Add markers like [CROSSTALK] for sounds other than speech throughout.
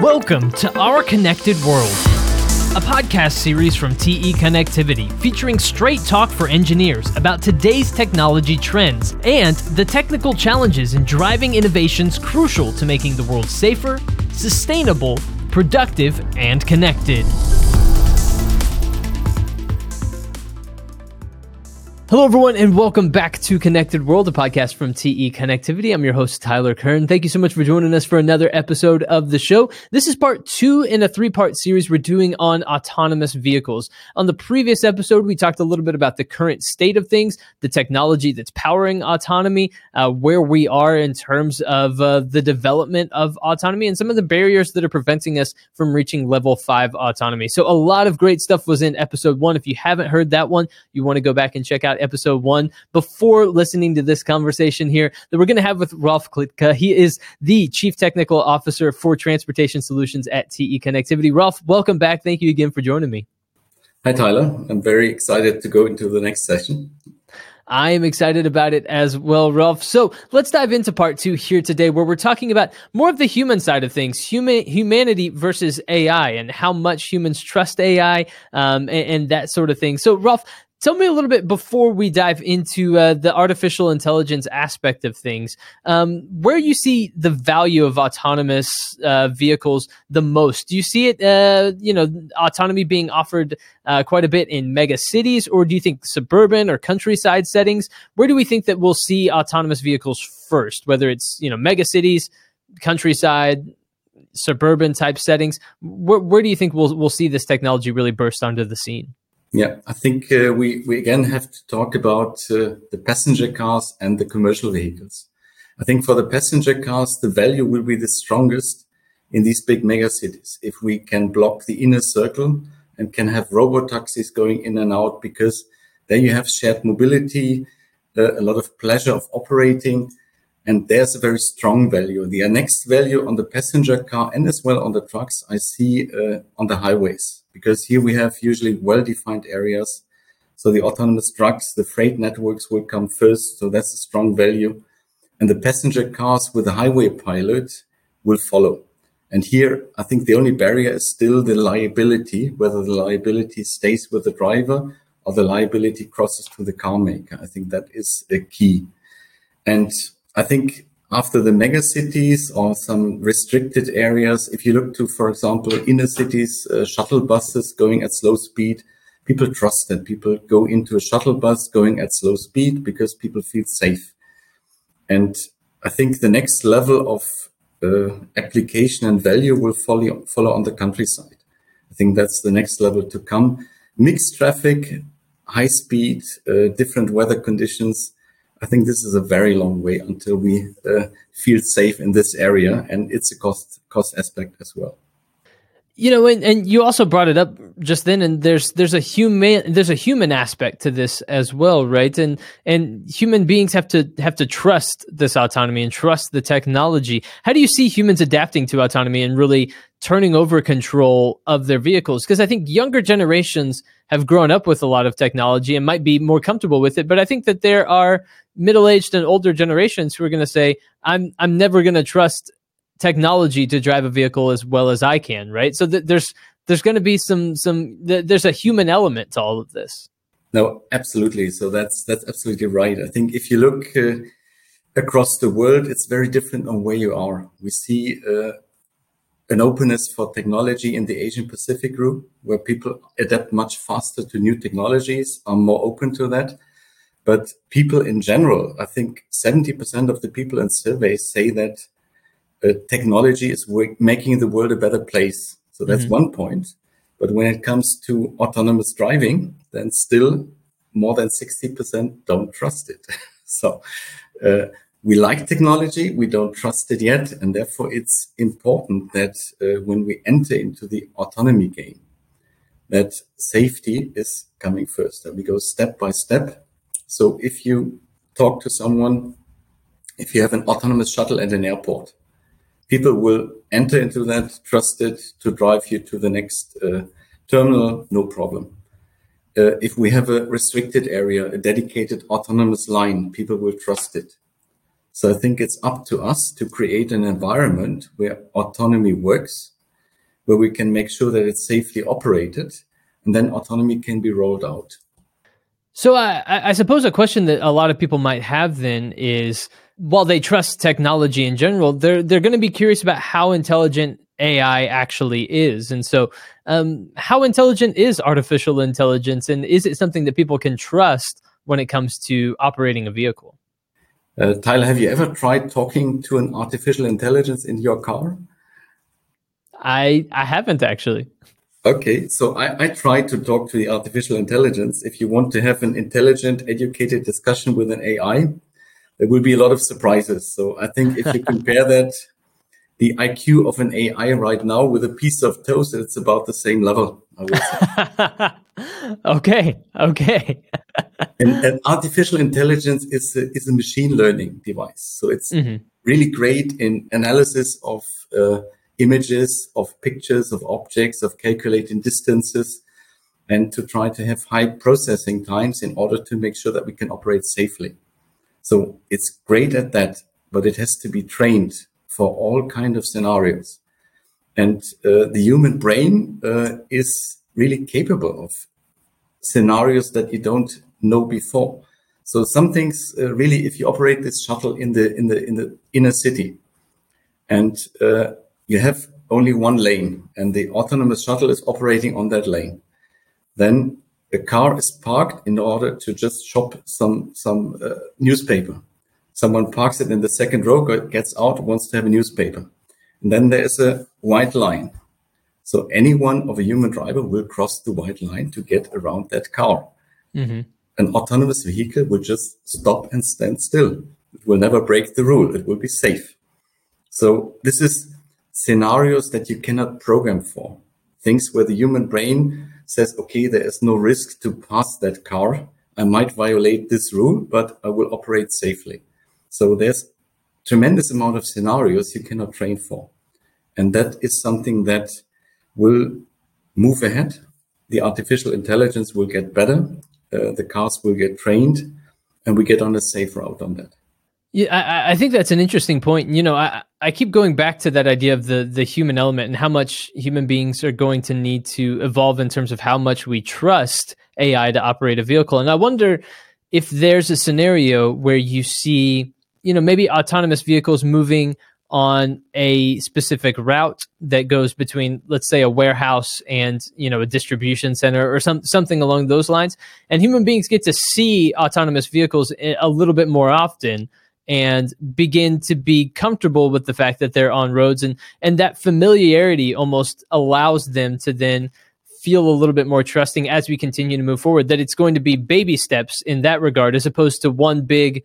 Welcome to Our Connected World, a podcast series from TE Connectivity featuring straight talk for engineers about today's technology trends and the technical challenges in driving innovations crucial to making the world safer, sustainable, productive, and connected. Hello, everyone, and welcome back to Connected World, a podcast from TE Connectivity. I'm your host, Tyler Kern. Thank you so much for joining us for another episode of the show. This is part two in a three part series we're doing on autonomous vehicles. On the previous episode, we talked a little bit about the current state of things, the technology that's powering autonomy, uh, where we are in terms of uh, the development of autonomy, and some of the barriers that are preventing us from reaching level five autonomy. So, a lot of great stuff was in episode one. If you haven't heard that one, you want to go back and check out episode one before listening to this conversation here that we're going to have with Ralf Klaedtke. He is the Chief Technical Officer for Transportation Solutions at TE Connectivity. Ralf, welcome back. Thank you again for joining me. Hi, Tyler. I'm very excited to go into the next session. I am excited about it as well, Ralf. So let's dive into part two here today, where we're talking about more of the human side of things, human humanity versus AI, and how much humans trust AI, um, and, and, that sort of thing. So, Ralf, Tell me a little bit before we dive into uh, the artificial intelligence aspect of things, um, where you see the value of autonomous uh, vehicles the most. Do you see it, uh, you know, autonomy being offered uh, quite a bit in mega cities, or do you think suburban or countryside settings? Where do we think that we'll see autonomous vehicles first? Whether it's you know mega cities, countryside, suburban type settings, where, where do you think we'll we'll see this technology really burst onto the scene? Yeah, I think uh, we, we again have to talk about uh, the passenger cars and the commercial vehicles. I think for the passenger cars, the value will be the strongest in these big mega cities. If we can block the inner circle and can have robot taxis going in and out, because then you have shared mobility, uh, a lot of pleasure of operating, and there's a very strong value. The next value on the passenger car and as well on the trucks, I see uh, on the highways because here we have usually well-defined areas. So the autonomous trucks, the freight networks will come first. So that's a strong value. And the passenger cars with a highway pilot will follow. And here, I think the only barrier is still the liability, whether the liability stays with the driver or the liability crosses to the car maker. I think that is a key. And I think after the mega cities or some restricted areas, if you look to, for example, inner cities, uh, shuttle buses going at slow speed, people trust that people go into a shuttle bus going at slow speed because people feel safe. And I think the next level of uh, application and value will follow, follow on the countryside. I think that's the next level to come. Mixed traffic, high speed, uh, different weather conditions I think this is a very long way until we uh, feel safe in this area, and it's a cost cost aspect as well. You know, and, and you also brought it up just then, and there's there's a human there's a human aspect to this as well, right? And and human beings have to have to trust this autonomy and trust the technology. How do you see humans adapting to autonomy and really turning over control of their vehicles? Because I think younger generations have grown up with a lot of technology and might be more comfortable with it, but I think that there are middle-aged and older generations who are going to say i'm i'm never going to trust technology to drive a vehicle as well as i can right? So th- there's there's going to be some some th- there's a human element to all of this. No absolutely. So that's that's absolutely right. I think if you look uh, across the world it's very different on where you are. We see uh, an openness for technology in the Asian Pacific group, where people adapt much faster to new technologies, are more open to that. But people in general, I think 70% of the people in surveys say that technology is making the world a better place. So that's mm-hmm. one point. But when it comes to autonomous driving, then still more than 60% don't trust it. [LAUGHS] so uh, we like technology, we don't trust it yet. And therefore, it's important that uh, when we enter into the autonomy game, that safety is coming first, that we go step by step so if you talk to someone, if you have an autonomous shuttle at an airport, people will enter into that trust it to drive you to the next uh, terminal, no problem. Uh, if we have a restricted area, a dedicated autonomous line, people will trust it. So I think it's up to us to create an environment where autonomy works, where we can make sure that it's safely operated and then autonomy can be rolled out. So I, I suppose a question that a lot of people might have then is while they trust technology in general, they're they're going to be curious about how intelligent AI actually is. And so, um, how intelligent is artificial intelligence, and is it something that people can trust when it comes to operating a vehicle? Uh, Tyler, have you ever tried talking to an artificial intelligence in your car? I I haven't actually. Okay, so I, I try to talk to the artificial intelligence. If you want to have an intelligent, educated discussion with an AI, there will be a lot of surprises. So I think if you [LAUGHS] compare that, the IQ of an AI right now with a piece of toast, it's about the same level. [LAUGHS] okay, okay. [LAUGHS] and, and, artificial intelligence is a, is a machine learning device. So it's mm-hmm. really great in analysis of uh, images, of pictures, of objects, of calculating distances, and to try to have high processing times in order to make sure that we can operate safely. So it's great at that, but it has to be trained for all kind of scenarios. And uh, the human brain uh, is really capable of scenarios that you don't know before. So some things uh, really, if you operate this shuttle in the in the in the inner city, and uh, you have only one lane and the autonomous shuttle is operating on that lane, then the car is parked in order to just shop some some uh, newspaper. Someone parks it in the second row, gets out, wants to have a newspaper. And then there is a white line. So anyone of a human driver will cross the white line to get around that car. Mm-hmm. An autonomous vehicle will just stop and stand still. It will never break the rule. It will be safe. So this is scenarios that you cannot program for. Things where the human brain says, okay, there is no risk to pass that car. I might violate this rule, but I will operate safely. So there's tremendous amount of scenarios you cannot train for. And that is something that will move ahead. The artificial intelligence will get better. Uh, the cars will get trained and we get on a safe route on that. Yeah, I, I, think that's an interesting point. You know, I, I keep going back to that idea of the the human element and how much human beings are going to need to evolve in terms of how much we trust AI to operate a vehicle. And I wonder if there's a scenario where you see, you know, maybe autonomous vehicles moving on a specific route that goes between let's say a warehouse and you know a distribution center or some something along those lines and human beings get to see autonomous vehicles a little bit more often and begin to be comfortable with the fact that they're on roads. And and that familiarity almost allows them to then feel a little bit more trusting as we continue to move forward that it's going to be baby steps in that regard as opposed to one big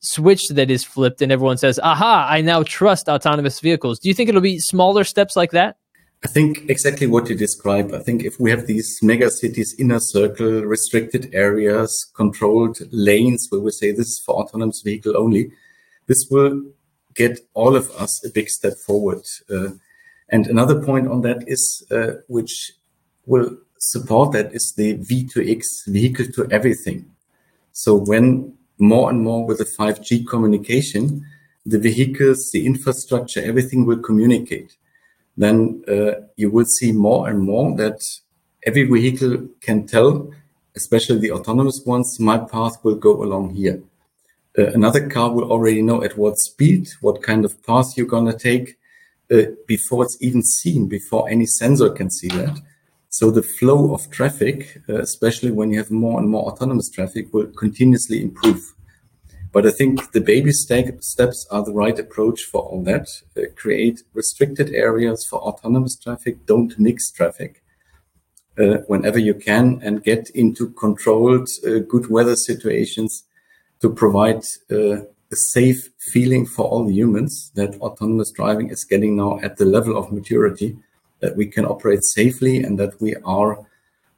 switch that is flipped and everyone says aha i now trust autonomous vehicles. Do you think it'll be smaller steps like that I think exactly what you describe. I think if we have these mega cities, inner circle, restricted areas, controlled lanes, where we say this is for autonomous vehicle only, this will get all of us a big step forward. Uh, and another point on that is, uh, which will support that is the V2X vehicle to everything. So when more and more with the 5G communication, the vehicles, the infrastructure, everything will communicate then uh, you will see more and more that every vehicle can tell, especially the autonomous ones, my path will go along here. Uh, another car will already know at what speed, what kind of path you're going to take uh, before it's even seen, before any sensor can see that. So the flow of traffic, uh, especially when you have more and more autonomous traffic, will continuously improve. But I think the baby step, steps are the right approach for all that. Uh, create restricted areas for autonomous traffic. Don't mix traffic uh, whenever you can and get into controlled, uh, good weather situations to provide uh, a safe feeling for all humans that autonomous driving is getting now at the level of maturity that we can operate safely and that we are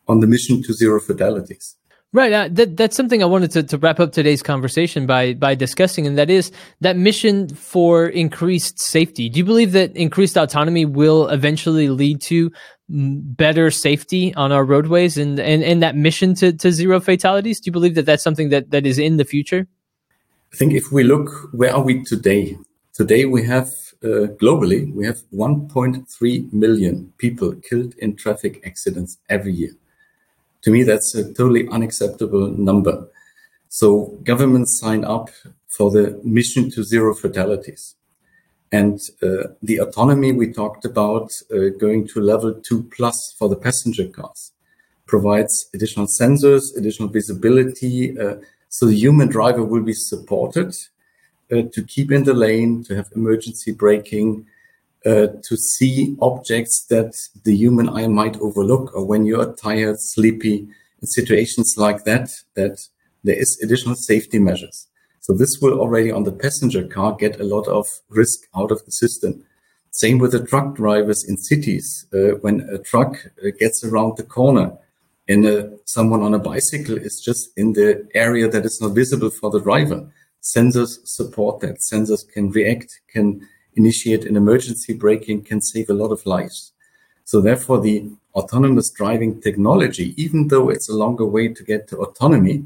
on the mission to zero fatalities. Right. Uh, that, that's something I wanted to, to wrap up today's conversation by by discussing, and that is that mission for increased safety. Do you believe that increased autonomy will eventually lead to better safety on our roadways and, and, and that mission to, to zero fatalities? Do you believe that that's something that, that is in the future? I think if we look, where are we today? Today we have uh, globally, we have 1.3 million people killed in traffic accidents every year. To me, that's a totally unacceptable number. So governments sign up for the mission to zero fatalities. And uh, the autonomy we talked about uh, going to level two plus for the passenger cars provides additional sensors, additional visibility. Uh, so the human driver will be supported uh, to keep in the lane, to have emergency braking, uh, to see objects that the human eye might overlook, or when you are tired, sleepy, in situations like that, that there is additional safety measures. So this will already on the passenger car get a lot of risk out of the system. Same with the truck drivers in cities. Uh, when a truck uh, gets around the corner and uh, someone on a bicycle is just in the area that is not visible for the driver, sensors support that. Sensors can react, can initiate an emergency braking, can save a lot of lives. So therefore, the autonomous driving technology, even though it's a longer way to get to autonomy,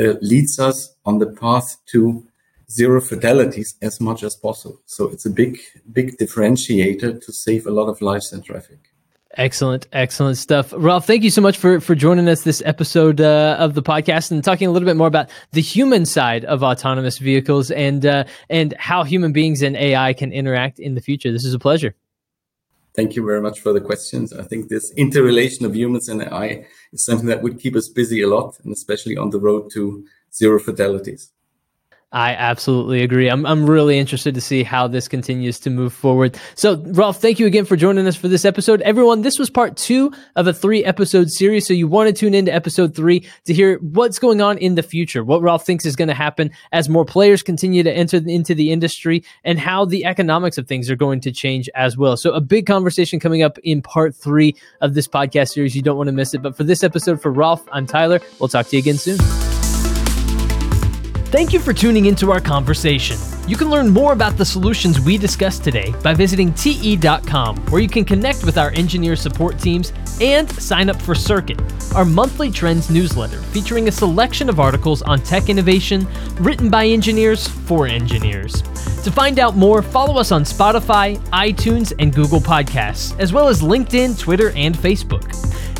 uh, leads us on the path to zero fatalities as much as possible. So it's a big, big differentiator to save a lot of lives in traffic. Excellent, excellent stuff, Ralf. Thank you so much for for joining us this episode uh, of the podcast and talking a little bit more about the human side of autonomous vehicles and uh, and how human beings and AI can interact in the future. This is a pleasure. Thank you very much for the questions. I think this interrelation of humans and AI is something that would keep us busy a lot, and especially on the road to zero fatalities. I absolutely agree. I'm, I'm really interested to see how this continues to move forward. So, Ralf, thank you again for joining us for this episode. Everyone, this was part two of a three episode series. So, you want to tune into episode three to hear what's going on in the future, what Ralf thinks is going to happen as more players continue to enter into the industry, and how the economics of things are going to change as well. So, a big conversation coming up in part three of this podcast series. You don't want to miss it. But for this episode, for Ralf, I'm Tyler. We'll talk to you again soon. Thank you for tuning into our conversation. You can learn more about the solutions we discussed today by visiting te.com, where you can connect with our engineer support teams and sign up for Circuit, our monthly trends newsletter featuring a selection of articles on tech innovation written by engineers for engineers. To find out more, follow us on Spotify, iTunes, and Google Podcasts, as well as LinkedIn, Twitter, and Facebook.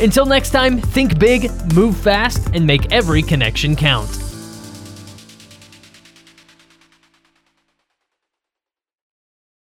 Until next time, think big, move fast, and make every connection count.